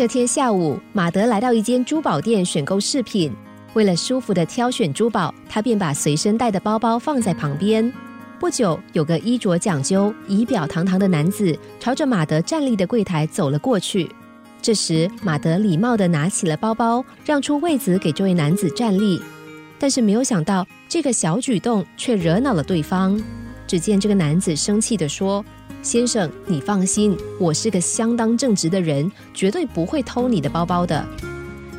这天下午，马德来到一间珠宝店选购饰品。为了舒服的挑选珠宝，他便把随身带的包包放在旁边。不久，有个衣着讲究、仪表堂堂的男子朝着马德站立的柜台走了过去。这时，马德礼貌地拿起了包包，让出位子给这位男子站立。但是，没有想到这个小举动却惹恼了对方。只见这个男子生气地说：“先生，你放心，我是个相当正直的人，绝对不会偷你的包包的。”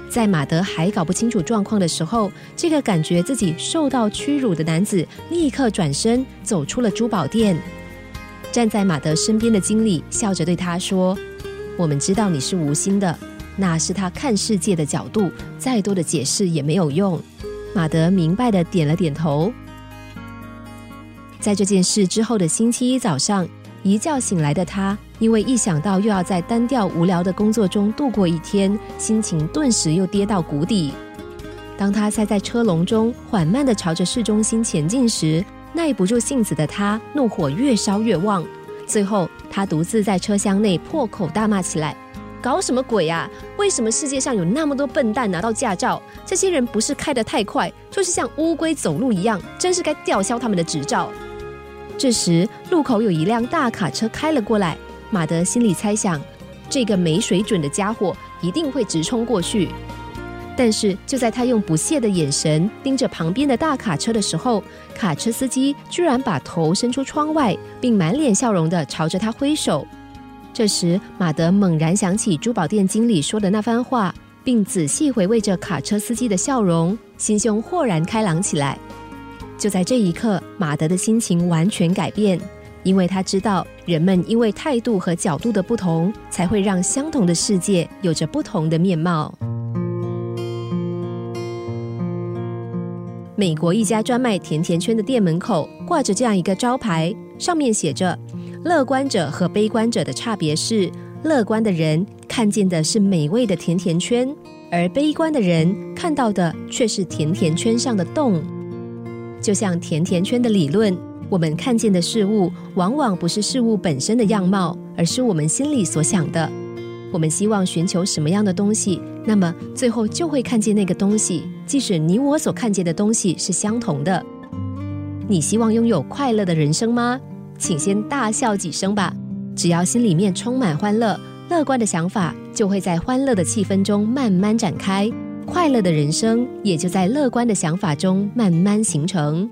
在马德还搞不清楚状况的时候，这个感觉自己受到屈辱的男子立刻转身走出了珠宝店。站在马德身边的经理笑着对他说：“我们知道你是无心的，那是他看世界的角度，再多的解释也没有用。”马德明白的点了点头。在这件事之后的星期一早上，一觉醒来的他。因为一想到又要在单调无聊的工作中度过一天，心情顿时又跌到谷底。当他塞在车笼中，缓慢地朝着市中心前进时，耐不住性子的他怒火越烧越旺。最后，他独自在车厢内破口大骂起来：“搞什么鬼啊？为什么世界上有那么多笨蛋拿到驾照？这些人不是开得太快，就是像乌龟走路一样，真是该吊销他们的执照。”这时，路口有一辆大卡车开了过来。马德心里猜想，这个没水准的家伙一定会直冲过去。但是就在他用不屑的眼神盯着旁边的大卡车的时候，卡车司机居然把头伸出窗外，并满脸笑容的朝着他挥手。这时，马德猛然想起珠宝店经理说的那番话，并仔细回味着卡车司机的笑容，心胸豁然开朗起来。就在这一刻，马德的心情完全改变。因为他知道，人们因为态度和角度的不同，才会让相同的世界有着不同的面貌。美国一家专卖甜甜圈的店门口挂着这样一个招牌，上面写着：“乐观者和悲观者的差别是，乐观的人看见的是美味的甜甜圈，而悲观的人看到的却是甜甜圈上的洞。”就像甜甜圈的理论。我们看见的事物，往往不是事物本身的样貌，而是我们心里所想的。我们希望寻求什么样的东西，那么最后就会看见那个东西，即使你我所看见的东西是相同的。你希望拥有快乐的人生吗？请先大笑几声吧。只要心里面充满欢乐，乐观的想法就会在欢乐的气氛中慢慢展开，快乐的人生也就在乐观的想法中慢慢形成。